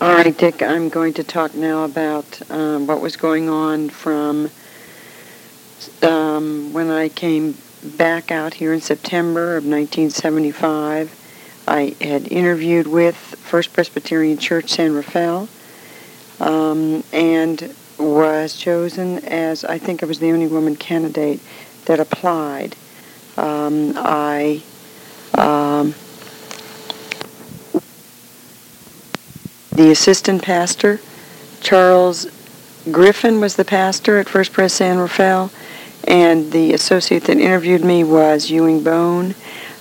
All right, Dick, I'm going to talk now about um, what was going on from um, when I came back out here in September of 1975. I had interviewed with First Presbyterian Church San Rafael um, and was chosen as I think I was the only woman candidate that applied. Um, I um, the assistant pastor, Charles Griffin was the pastor at First Pres San Rafael, and the associate that interviewed me was Ewing Bone,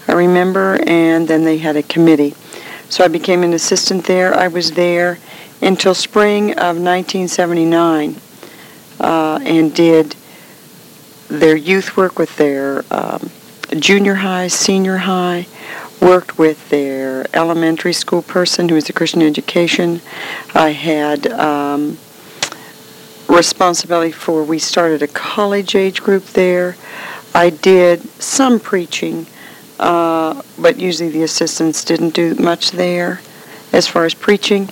I remember, and then they had a committee. So I became an assistant there. I was there until spring of 1979 uh, and did their youth work with their um, junior high, senior high, worked with their elementary school person who was a Christian education. I had um, responsibility for, we started a college age group there. I did some preaching, uh, but usually the assistants didn't do much there as far as preaching.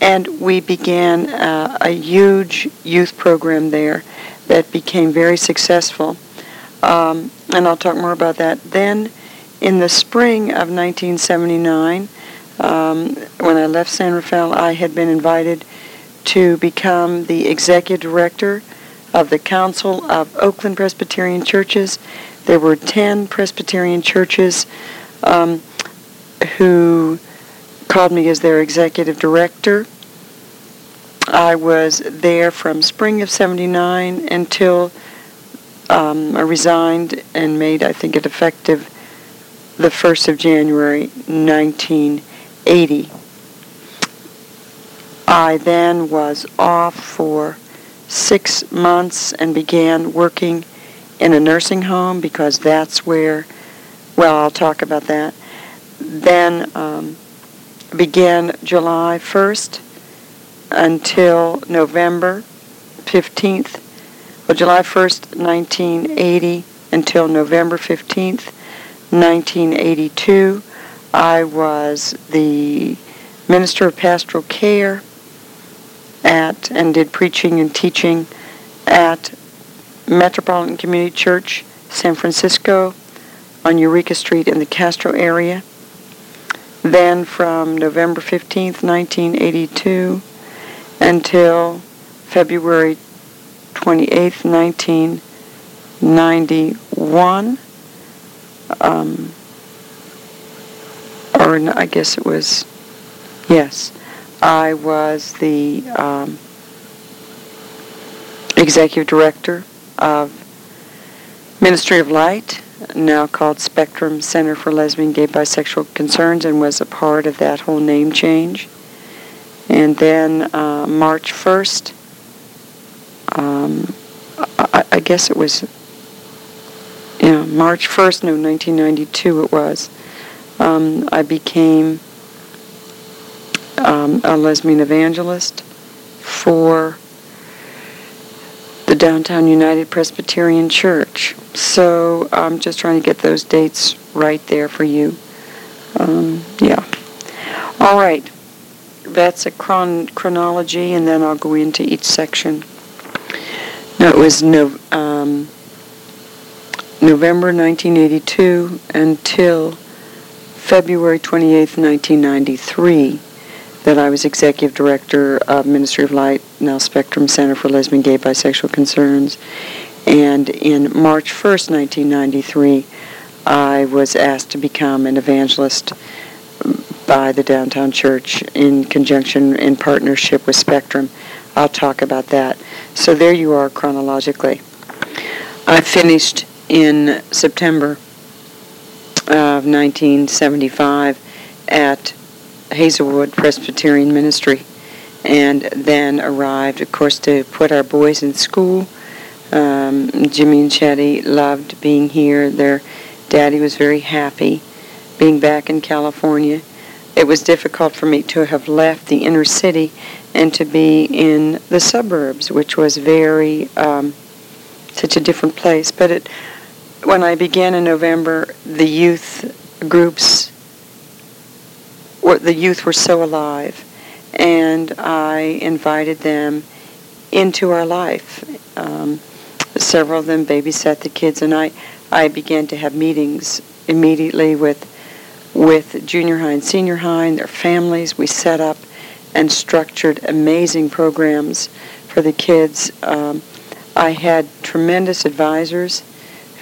And we began uh, a huge youth program there that became very successful. Um, and I'll talk more about that. Then, in the spring of 1979, um, when I left San Rafael, I had been invited to become the executive director of the Council of Oakland Presbyterian Churches. There were 10 Presbyterian churches um, who called me as their executive director. I was there from spring of 79 until um, I resigned and made, I think, it effective the 1st of January 1980. I then was off for six months and began working in a nursing home because that's where, well, I'll talk about that. Then um, began July 1st until November 15th. Well, July 1st, 1980 until November 15th, 1982. I was the Minister of Pastoral Care at and did preaching and teaching at Metropolitan Community Church, San Francisco, on Eureka Street in the Castro area. Then from November 15th, 1982 until February 28th, 1991, um, or I guess it was, yes, I was the um, executive director of Ministry of Light, now called Spectrum Center for Lesbian, Gay, Bisexual Concerns, and was a part of that whole name change. And then uh, March 1st, um, I, I, guess it was, March 1st, no, 1992 it was, um, I became um, a lesbian evangelist for the Downtown United Presbyterian Church. So I'm just trying to get those dates right there for you. Um, yeah. All right. That's a chron- chronology, and then I'll go into each section. No, it was no, um, November 1982 until February 28, 1993 that I was executive director of Ministry of Light, now Spectrum Center for Lesbian, Gay, Bisexual Concerns. And in March 1st, 1993, I was asked to become an evangelist by the Downtown Church in conjunction, in partnership with Spectrum. I'll talk about that. So there you are chronologically. I finished in September of 1975 at Hazelwood Presbyterian Ministry, and then arrived, of course, to put our boys in school. Um, Jimmy and Chetty loved being here. Their daddy was very happy being back in California. It was difficult for me to have left the inner city and to be in the suburbs, which was very um, such a different place. But it, when I began in November, the youth groups the youth were so alive, and I invited them into our life. Um, several of them babysat the kids, and I, I began to have meetings immediately with with junior high and senior high and their families. We set up and structured amazing programs for the kids. Um, I had tremendous advisors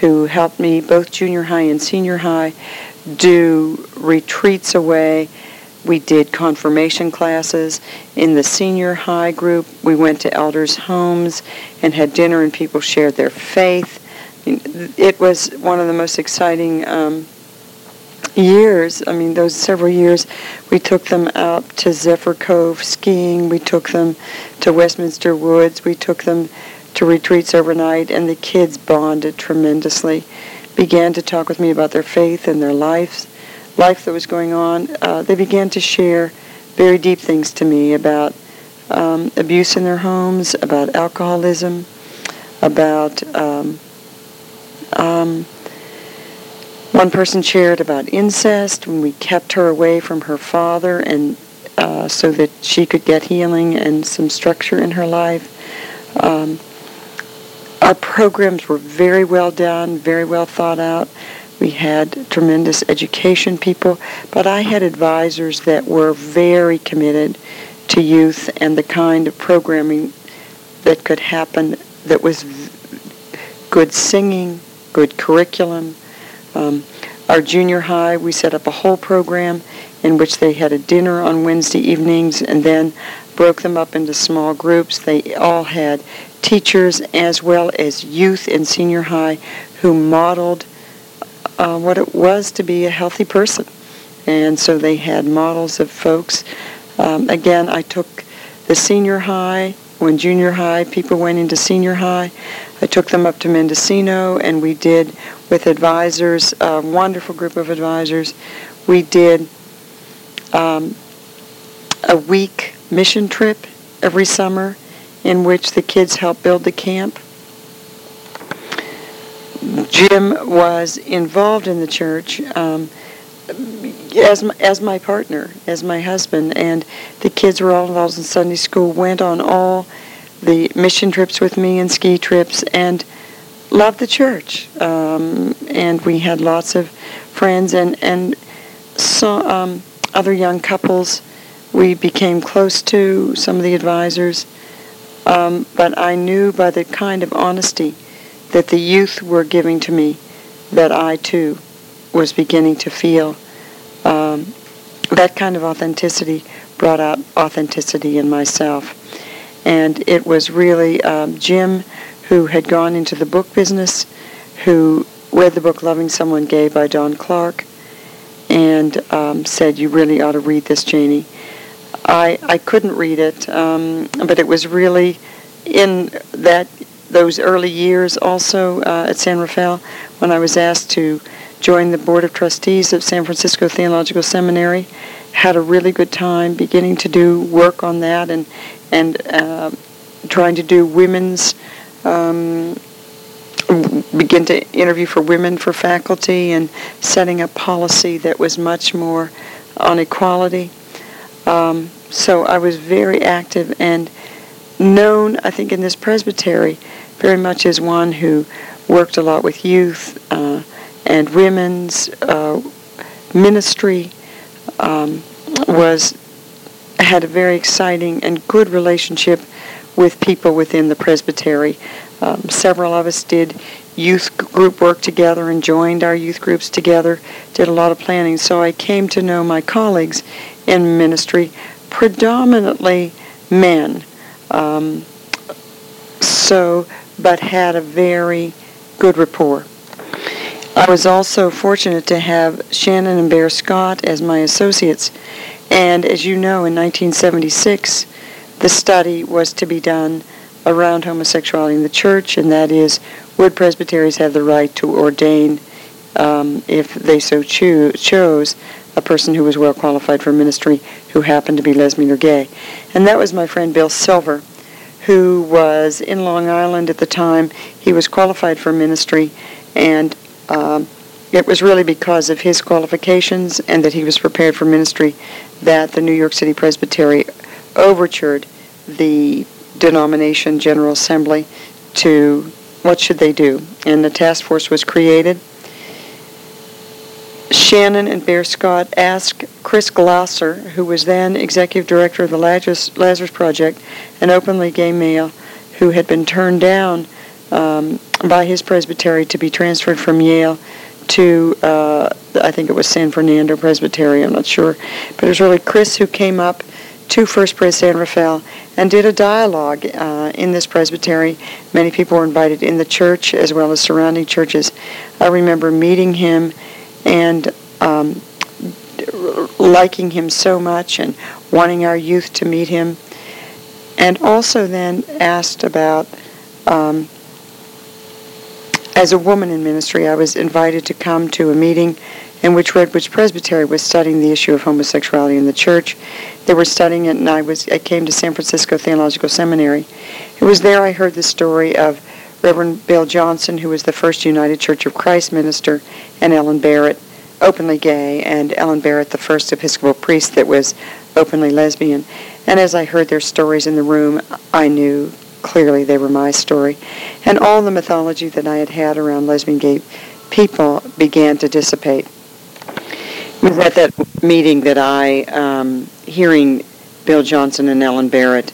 who helped me, both junior high and senior high, do retreats away. We did confirmation classes. In the senior high group, we went to elders' homes and had dinner, and people shared their faith. It was one of the most exciting um, years. I mean, those several years, we took them out to Zephyr Cove skiing. We took them to Westminster Woods. We took them to retreats overnight, and the kids bonded tremendously. Began to talk with me about their faith and their lives, life that was going on. Uh, they began to share very deep things to me about um, abuse in their homes, about alcoholism, about um, um, one person shared about incest when we kept her away from her father and uh, so that she could get healing and some structure in her life. Um, our programs were very well done, very well thought out. We had tremendous education people, but I had advisors that were very committed to youth and the kind of programming that could happen that was good singing, good curriculum, um, our junior high, we set up a whole program in which they had a dinner on Wednesday evenings and then broke them up into small groups. They all had teachers as well as youth in senior high who modeled uh, what it was to be a healthy person. And so they had models of folks. Um, again, I took the senior high, when junior high people went into senior high, I took them up to Mendocino and we did with advisors, a wonderful group of advisors. We did um, a week mission trip every summer in which the kids helped build the camp. Jim was involved in the church um, as, as my partner, as my husband, and the kids were all involved in Sunday school, went on all the mission trips with me and ski trips, and loved the church. Um, and we had lots of friends and, and saw um, other young couples we became close to, some of the advisors. Um, but I knew by the kind of honesty that the youth were giving to me that I too was beginning to feel. Um, that kind of authenticity brought out authenticity in myself. And it was really um, Jim who had gone into the book business, who read the book Loving Someone Gay by Don Clark, and um, said, you really ought to read this, Janie. I, I couldn't read it, um, but it was really in that those early years also uh, at San Rafael when I was asked to join the Board of Trustees of San Francisco Theological Seminary. Had a really good time beginning to do work on that and, and uh, trying to do women's um, begin to interview for women for faculty and setting up policy that was much more on equality. Um, so I was very active and known, I think, in this presbytery very much as one who worked a lot with youth uh, and women's uh, ministry. Um, was had a very exciting and good relationship with people within the presbytery. Um, several of us did youth group work together and joined our youth groups together, did a lot of planning. So I came to know my colleagues in ministry, predominantly men. Um, so, but had a very good rapport. I was also fortunate to have Shannon and Bear Scott as my associates. And as you know, in 1976, the study was to be done around homosexuality in the church, and that is, would presbyteries have the right to ordain, um, if they so choo- chose, a person who was well qualified for ministry who happened to be lesbian or gay? And that was my friend Bill Silver, who was in Long Island at the time. He was qualified for ministry, and um, it was really because of his qualifications and that he was prepared for ministry that the New York City Presbytery overtured the denomination General Assembly to what should they do. And the task force was created. Shannon and Bear Scott asked Chris Glaser, who was then executive director of the Lazarus, Lazarus Project, an openly gay male who had been turned down um, by his presbytery to be transferred from Yale to, uh, I think it was San Fernando Presbytery, I'm not sure. But it was really Chris who came up to First Pres San Rafael and did a dialogue uh, in this presbytery. Many people were invited in the church as well as surrounding churches. I remember meeting him and um, liking him so much and wanting our youth to meet him. And also then asked about um, as a woman in ministry, I was invited to come to a meeting in which Redwoods Presbytery was studying the issue of homosexuality in the church. They were studying it, and I was I came to San Francisco Theological Seminary. It was there I heard the story of Reverend Bill Johnson, who was the first United Church of Christ minister, and Ellen Barrett, openly gay, and Ellen Barrett, the first Episcopal priest that was openly lesbian. And as I heard their stories in the room, I knew clearly they were my story. And all the mythology that I had had around lesbian gay people began to dissipate. It was at that meeting that I, um, hearing Bill Johnson and Ellen Barrett,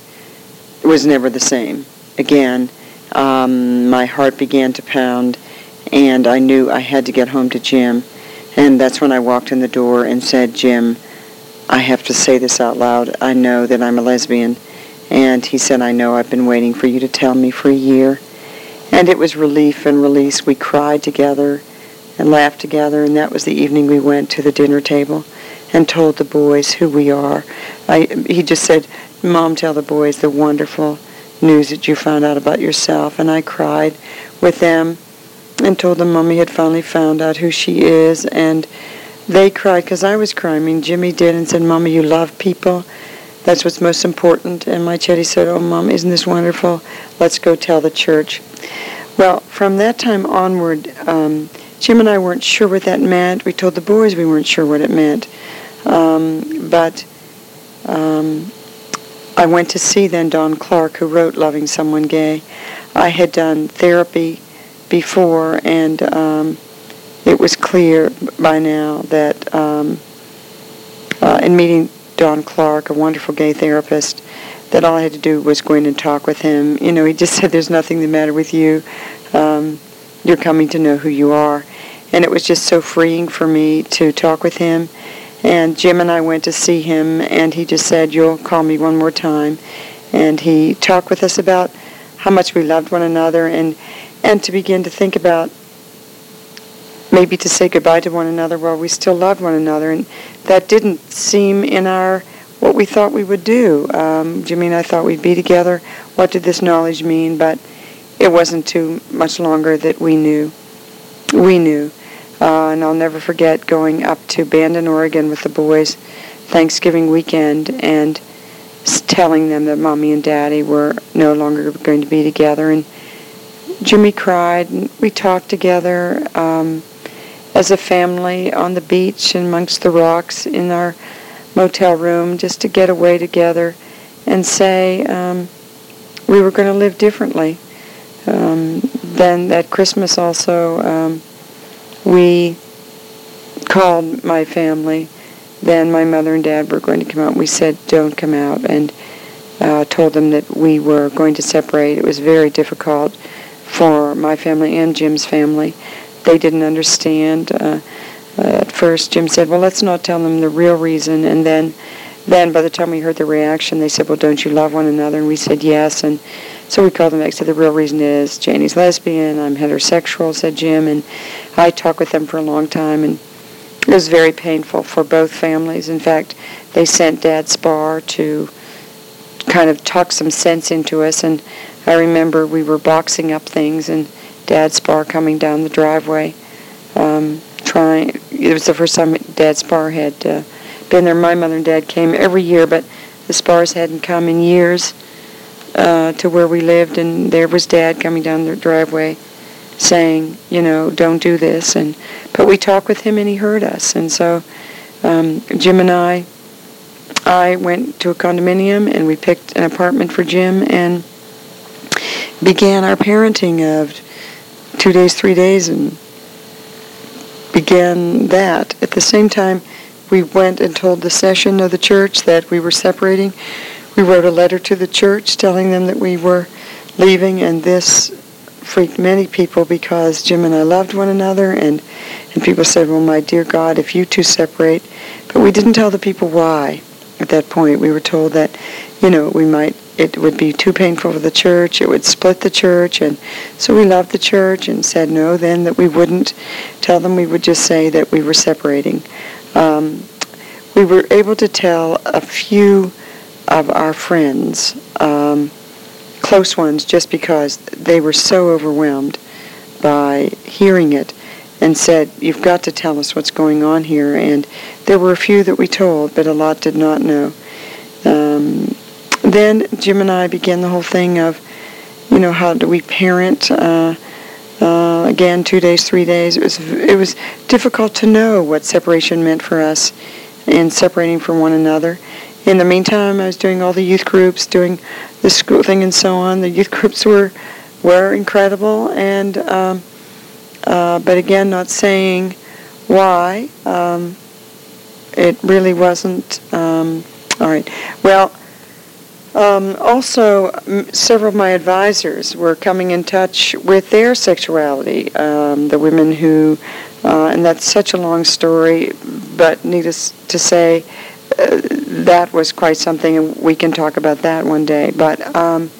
was never the same. Again, um, my heart began to pound, and I knew I had to get home to Jim. And that's when I walked in the door and said, Jim, I have to say this out loud. I know that I'm a lesbian and he said, I know I've been waiting for you to tell me for a year. And it was relief and release. We cried together and laughed together, and that was the evening we went to the dinner table and told the boys who we are. I, he just said, Mom, tell the boys the wonderful news that you found out about yourself. And I cried with them and told them Mommy had finally found out who she is. And they cried because I was crying. I mean, Jimmy did and said, Mommy, you love people. That's what's most important. And my Chetty said, Oh, Mom, isn't this wonderful? Let's go tell the church. Well, from that time onward, um, Jim and I weren't sure what that meant. We told the boys we weren't sure what it meant. Um, but um, I went to see then Don Clark, who wrote Loving Someone Gay. I had done therapy before, and um, it was clear by now that um, uh, in meeting Don Clark, a wonderful gay therapist, that all I had to do was go in and talk with him. You know, he just said, "There's nothing the matter with you. Um, you're coming to know who you are," and it was just so freeing for me to talk with him. And Jim and I went to see him, and he just said, "You'll call me one more time," and he talked with us about how much we loved one another, and and to begin to think about maybe to say goodbye to one another while we still loved one another. And that didn't seem in our what we thought we would do. Um, Jimmy and I thought we'd be together. What did this knowledge mean? But it wasn't too much longer that we knew. We knew. Uh, and I'll never forget going up to Bandon, Oregon with the boys Thanksgiving weekend and telling them that mommy and daddy were no longer going to be together. And Jimmy cried, and we talked together. Um, as a family on the beach and amongst the rocks in our motel room just to get away together and say um, we were going to live differently. Um, then that Christmas also, um, we called my family. Then my mother and dad were going to come out. We said, don't come out, and uh, told them that we were going to separate. It was very difficult for my family and Jim's family they didn't understand. Uh, uh, at first, Jim said, "Well, let's not tell them the real reason." And then, then by the time we heard the reaction, they said, "Well, don't you love one another?" And we said, "Yes." And so we called them back. Said the real reason is Janie's lesbian. I'm heterosexual," said Jim. And I talked with them for a long time, and it was very painful for both families. In fact, they sent Dad Spahr to kind of talk some sense into us. And I remember we were boxing up things and Dad Spahr coming down the driveway, um, trying. It was the first time Dad Spahr had uh, been there. My mother and Dad came every year, but the Spahrs hadn't come in years uh, to where we lived, and there was Dad coming down the driveway, saying, you know, don't do this. And but we talked with him, and he heard us, and so um, Jim and I I went to a condominium and we picked an apartment for Jim and began our parenting of two days, three days, and began that. At the same time, we went and told the session of the church that we were separating. We wrote a letter to the church telling them that we were leaving, and this freaked many people because Jim and I loved one another, and, and people said, well, my dear God, if you two separate. But we didn't tell the people why at that point. We were told that, you know, we might, it would be too painful for the church, it would split the church, and so we loved the church and said no then that we wouldn't tell them, we would just say that we were separating. Um, we were able to tell a few of our friends, um, close ones, just because they were so overwhelmed by hearing it and said, You've got to tell us what's going on here. And there were a few that we told, but a lot did not know. Um, then Jim and I began the whole thing of, you know, how do we parent? Uh, uh, again, two days, three days. It was it was difficult to know what separation meant for us and separating from one another. In the meantime, I was doing all the youth groups, doing the school thing, and so on. The youth groups were were incredible, and um, uh, but again, not saying why. Um, it really wasn't. Um, all right. Well, um, also, m- several of my advisors were coming in touch with their sexuality. Um, the women who, uh, and that's such a long story, but needless to say, uh, that was quite something, and we can talk about that one day. But um,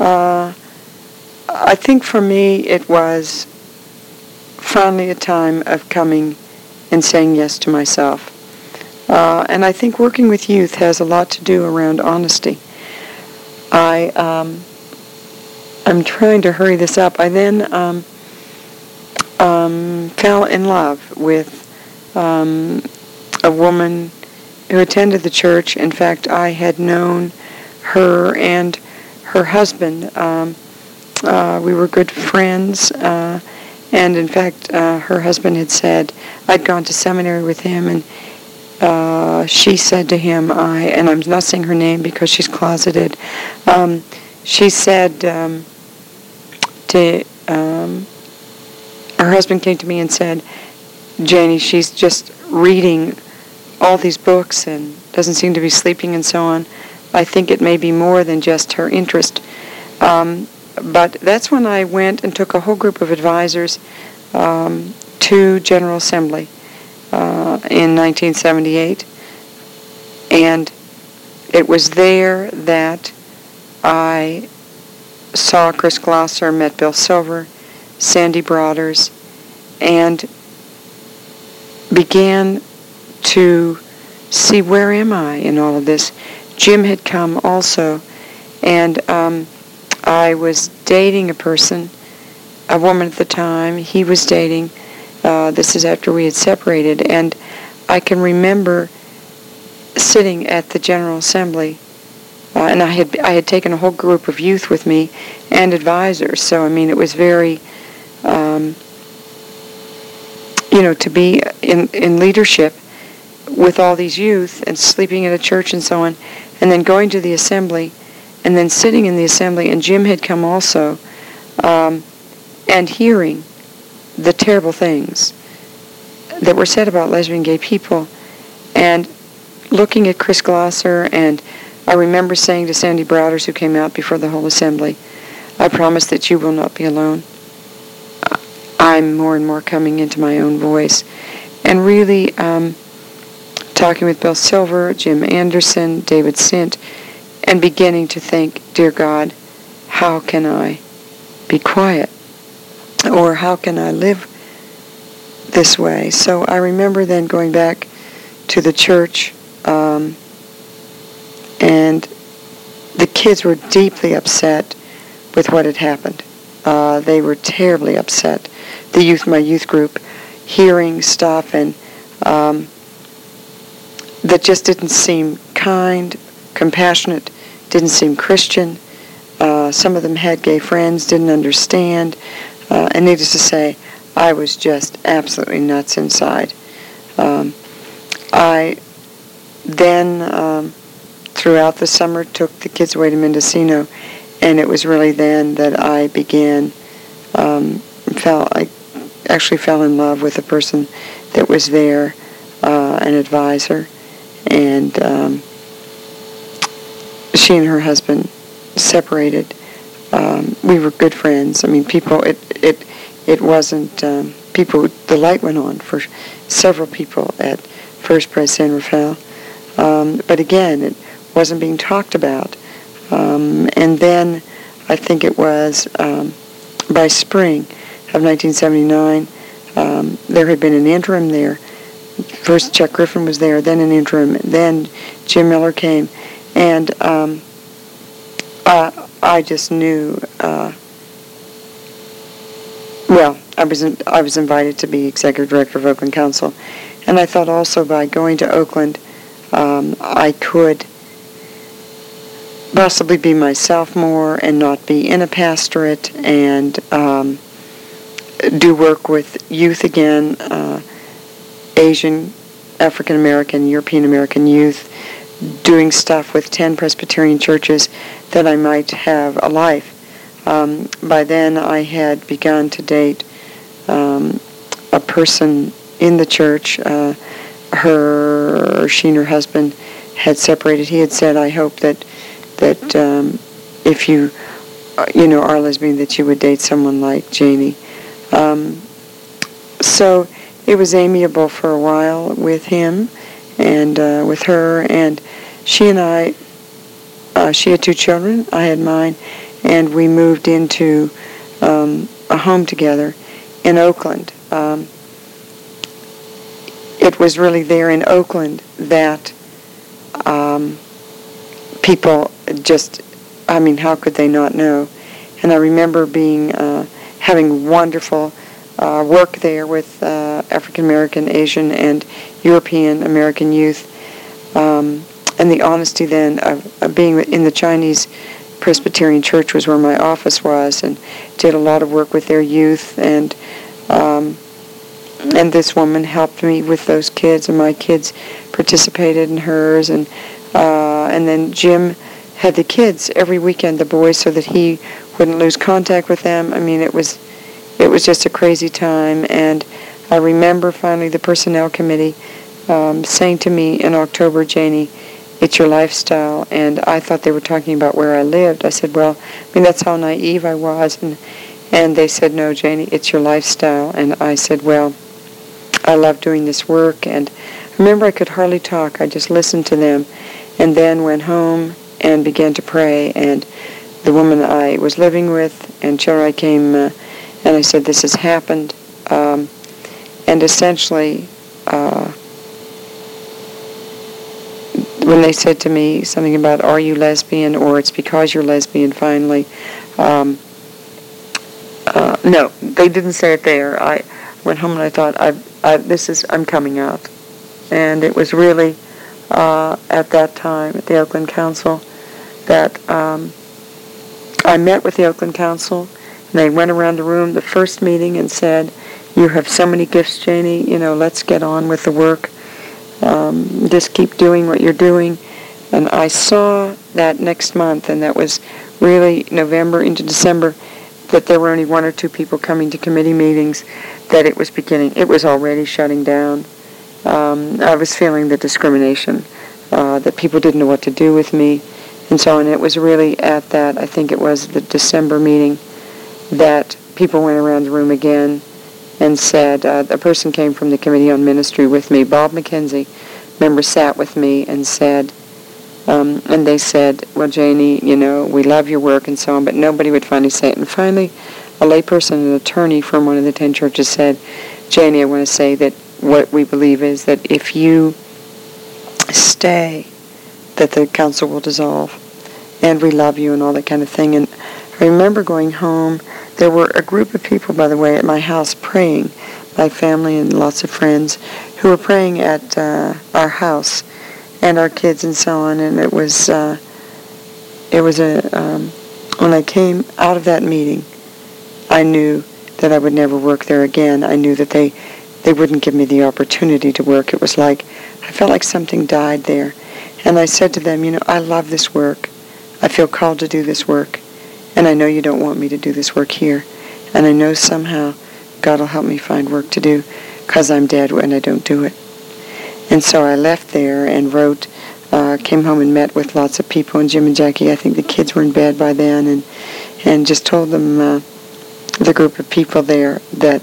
uh, I think for me, it was finally a time of coming and saying yes to myself. Uh, and I think working with youth has a lot to do around honesty. I um, I'm trying to hurry this up. I then um, um, fell in love with um, a woman who attended the church. In fact, I had known her and her husband. Um, uh, we were good friends. Uh, and in fact, uh, her husband had said, I'd gone to seminary with him, and uh, she said to him, I, and I'm not saying her name because she's closeted, um, she said um, to, um, her husband came to me and said, Janie, she's just reading all these books and doesn't seem to be sleeping and so on. I think it may be more than just her interest. Um, but that's when I went and took a whole group of advisors um, to General Assembly uh, in 1978. And it was there that I saw Chris Glaser, met Bill Silver, Sandy Brawders, and began to see where am I in all of this. Jim had come also, and um, I was dating a person, a woman at the time. He was dating. Uh, this is after we had separated, and I can remember sitting at the General Assembly, uh, and I had I had taken a whole group of youth with me and advisors. So I mean, it was very, um, you know, to be in in leadership with all these youth and sleeping in a church and so on, and then going to the assembly and then sitting in the assembly, and Jim had come also, um, and hearing the terrible things that were said about lesbian gay people, and looking at Chris Glaser, and I remember saying to Sandy Brawders, who came out before the whole assembly, I promise that you will not be alone. I'm more and more coming into my own voice. And really um, talking with Bill Silver, Jim Anderson, David Sindt, and beginning to think, dear God, how can I be quiet? Or how can I live this way? So I remember then going back to the church, um, and the kids were deeply upset with what had happened. Uh, they were terribly upset. The youth, my youth group, hearing stuff and um, that just didn't seem kind, compassionate, didn't seem Christian. Uh, some of them had gay friends, didn't understand. Uh, and needless to say, I was just absolutely nuts inside. Um, I then um, throughout the summer took the kids away to Mendocino, and it was really then that I began um, fell I actually fell in love with a person that was there, uh, an advisor, and um, she and her husband separated. Um, we were good friends. I mean, people. It it it wasn't um, people. The light went on for several people at First Pres San Rafael, um, but again, it wasn't being talked about. Um, and then, I think it was um, by spring of 1979, um, there had been an interim there. First, Chuck Griffin was there, then an interim, then Jim Miller came, and um, I, I just knew. Uh, well, I was in, I was invited to be executive director of Oakland Council, and I thought also by going to Oakland, um, I could possibly be myself more and not be in a pastorate and um, do work with youth again, uh, Asian, African American, European American youth, doing stuff with 10 Presbyterian churches that I might have a life. Um, by then, I had begun to date um, a person in the church. Uh, her, she and her husband had separated. He had said, "I hope that that um, if you, you know, are lesbian, that you would date someone like Janie." Um, so it was amiable for a while with him and uh, with her, and she and I, uh, she had two children, I had mine, and we moved into um, a home together in Oakland. Um, it was really there in Oakland that um, people just, I mean, how could they not know? And I remember being uh, having wonderful uh, work there with uh, African American, Asian, and European American youth, um, and the honesty then of, of, being in the Chinese Presbyterian Church was where my office was, and did a lot of work with their youth, and um, and this woman helped me with those kids, and my kids participated in hers, and uh, and then Jim had the kids every weekend, the boys, so that he wouldn't lose contact with them. I mean, it was it was just a crazy time. And I remember finally the personnel committee um, saying to me in October, Janie, it's your lifestyle. And I thought they were talking about where I lived. I said, well, I mean, that's how naive I was. And, and they said, no, Janie, it's your lifestyle. And I said, well, I love doing this work. And I remember I could hardly talk. I just listened to them and then went home and began to pray. And the woman I was living with and I came, uh, and I said, this has happened. Um, and essentially, uh, when they said to me something about, are you lesbian, or it's because you're lesbian, finally, um, uh, no, they didn't say it there. I went home and I thought, I, this is, I'm coming out. And it was really uh, at that time at the Oakland Council that um, I met with the Oakland Council, they went around the room the first meeting and said, "You have so many gifts, Janie. You know, let's get on with the work. Um, just keep doing what you're doing." And I saw that next month, and that was really November into December, that there were only one or two people coming to committee meetings, that it was beginning, it was already shutting down. Um, I was feeling the discrimination, uh, that people didn't know what to do with me and so on. It was really at that, I think it was the December meeting, that people went around the room again and said, uh, a person came from the Committee on Ministry with me, Bob McKenzie, member sat with me and said, um, and they said, well, Janie, you know, we love your work and so on, but nobody would finally say it. And finally, a layperson, an attorney from one of the ten churches said, Janie, I want to say that what we believe is that if you stay that the council will dissolve and we love you and all that kind of thing. And I remember going home. There were a group of people, by the way, at my house praying, my family and lots of friends, who were praying at uh, our house and our kids and so on. And it was, uh, it was a, um, when I came out of that meeting, I knew that I would never work there again. I knew that they, they wouldn't give me the opportunity to work. It was like, I felt like something died there And I said to them, you know, I love this work. I feel called to do this work. And I know you don't want me to do this work here. And I know somehow God will help me find work to do because I'm dead when I don't do it. And so I left there and wrote, uh, came home and met with lots of people and Jim and Jackie. I think the kids were in bed by then and, and just told them, uh, the group of people there, that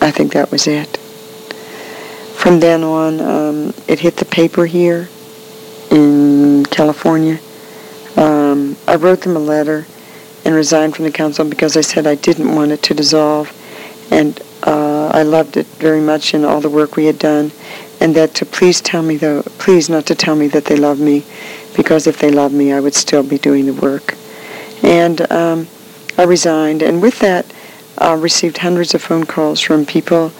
I think that was it. From then on, um, it hit the paper here in California. Um, I wrote them a letter and resigned from the council because I said I didn't want it to dissolve, and uh, I loved it very much and all the work we had done, and that to please tell me though, please not to tell me that they love me, because if they loved me, I would still be doing the work, and um, I resigned, and with that, I received hundreds of phone calls from people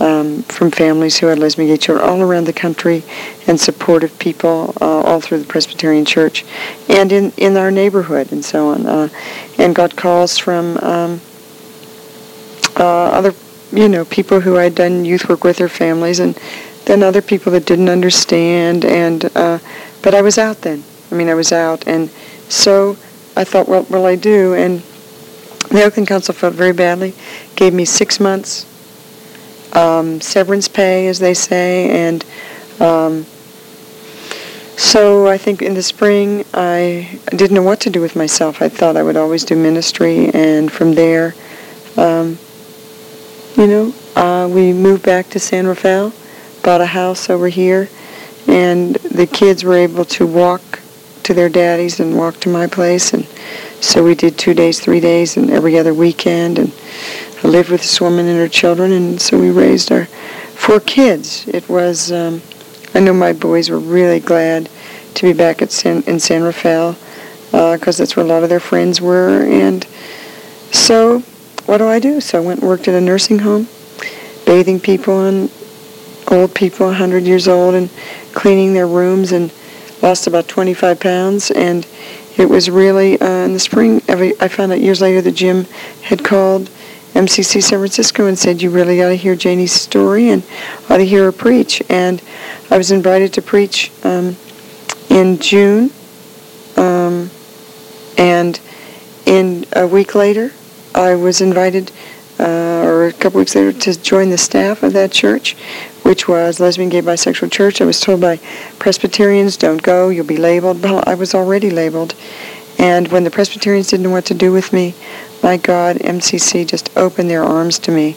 um, from families who had lesbian gay children all around the country and supportive people uh, all through the Presbyterian Church and in, in our neighborhood and so on. Uh, and got calls from um, uh, other, you know, people who I'd done youth work with their families and then other people that didn't understand. And uh, But I was out then. I mean, I was out. And so I thought, what will I do? And the Oakland Council felt very badly, gave me six months um, severance pay, as they say, and um, so I think in the spring I didn't know what to do with myself. I thought I would always do ministry, and from there, um, you know, uh, we moved back to San Rafael, bought a house over here, and the kids were able to walk to their daddies and walk to my place, and so we did two days, three days, and every other weekend, and I lived with this woman and her children, and so we raised our four kids. It was, um, I know my boys were really glad to be back at San, in San Rafael because uh, that's where a lot of their friends were. And so, what do I do? So I went and worked at a nursing home, bathing people and old people, 100 years old, and cleaning their rooms, and lost about 25 pounds. And it was really uh, in the spring. I found out years later that Jim had called MCC San Francisco and said, you really ought to hear Janie's story and ought to hear her preach. And I was invited to preach um, in June. Um, and in a week later, I was invited, uh, or a couple weeks later, to join the staff of that church, which was Lesbian, Gay, Bisexual Church. I was told by Presbyterians, don't go, you'll be labeled. Well, I was already labeled. And when the Presbyterians didn't know what to do with me, my God, MCC just opened their arms to me.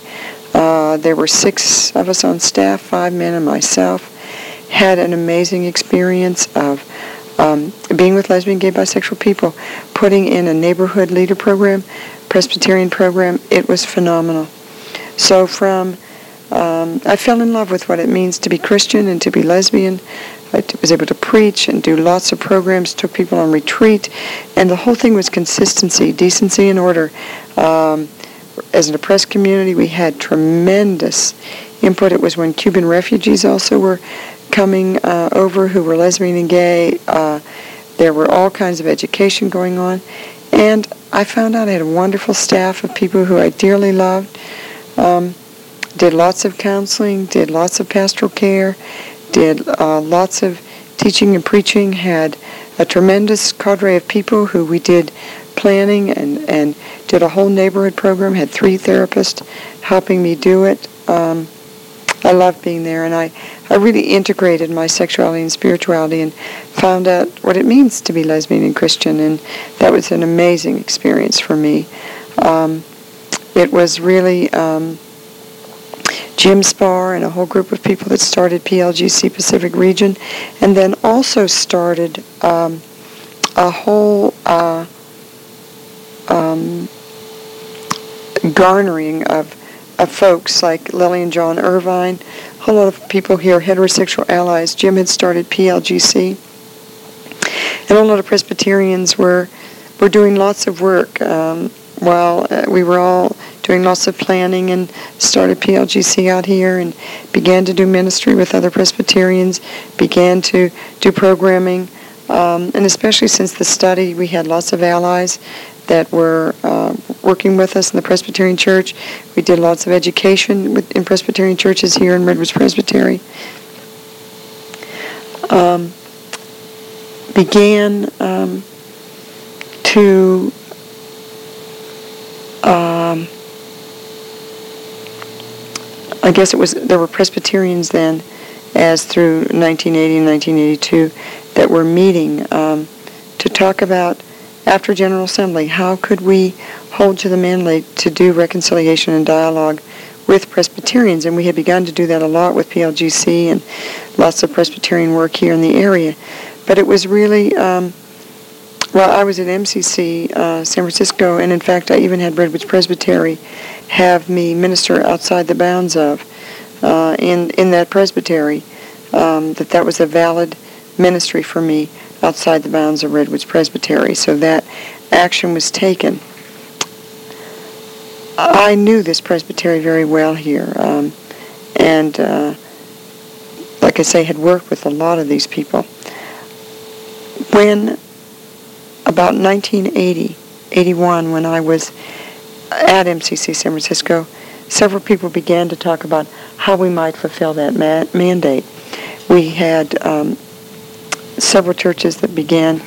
Uh, there were six of us on staff, five men and myself. Had an amazing experience of um, being with lesbian, gay, bisexual people, putting in a neighborhood leader program, Presbyterian program. It was phenomenal. So from um, I fell in love with what it means to be Christian and to be lesbian. I was able to preach and do lots of programs, took people on retreat, and the whole thing was consistency, decency, and order. Um, as an oppressed community, we had tremendous input. It was when Cuban refugees also were coming uh, over who were lesbian and gay. Uh, there were all kinds of education going on. And I found out I had a wonderful staff of people who I dearly loved. Um, did lots of counseling, did lots of pastoral care, did uh, lots of teaching and preaching, had a tremendous cadre of people who we did planning and, and did a whole neighborhood program, had three therapists helping me do it. Um, I loved being there, and I, I really integrated my sexuality and spirituality and found out what it means to be lesbian and Christian, and that was an amazing experience for me. Um, it was really um, Jim Spahr and a whole group of people that started PLGC Pacific Region, and then also started um, a whole uh, um, garnering of, of folks like Lily and John Irvine, a whole lot of people here, heterosexual allies. Jim had started PLGC, and a lot of Presbyterians were were doing lots of work um, while uh, we were all doing lots of planning and started PLGC out here and began to do ministry with other Presbyterians, began to do programming, um, and especially since the study, we had lots of allies that were uh, working with us in the Presbyterian Church. We did lots of education with, in Presbyterian churches here in Redwoods Presbytery. Um, began um, to um, I guess it was there were Presbyterians then, as through 1980 and 1982, that were meeting um, to talk about after General Assembly how could we hold to the mandate to do reconciliation and dialogue with Presbyterians, and we had begun to do that a lot with PLGC and lots of Presbyterian work here in the area. But it was really, um, well, I was at MCC uh, San Francisco, and in fact, I even had Redwoods Presbytery have me minister outside the bounds of uh, in in that presbytery. Um, that that was a valid ministry for me outside the bounds of Redwoods Presbytery. So that action was taken. I knew this presbytery very well here, um, and uh, like I say, had worked with a lot of these people. When about 1980, 81, when I was at MCC San Francisco, several people began to talk about how we might fulfill that ma- mandate. We had um, several churches that began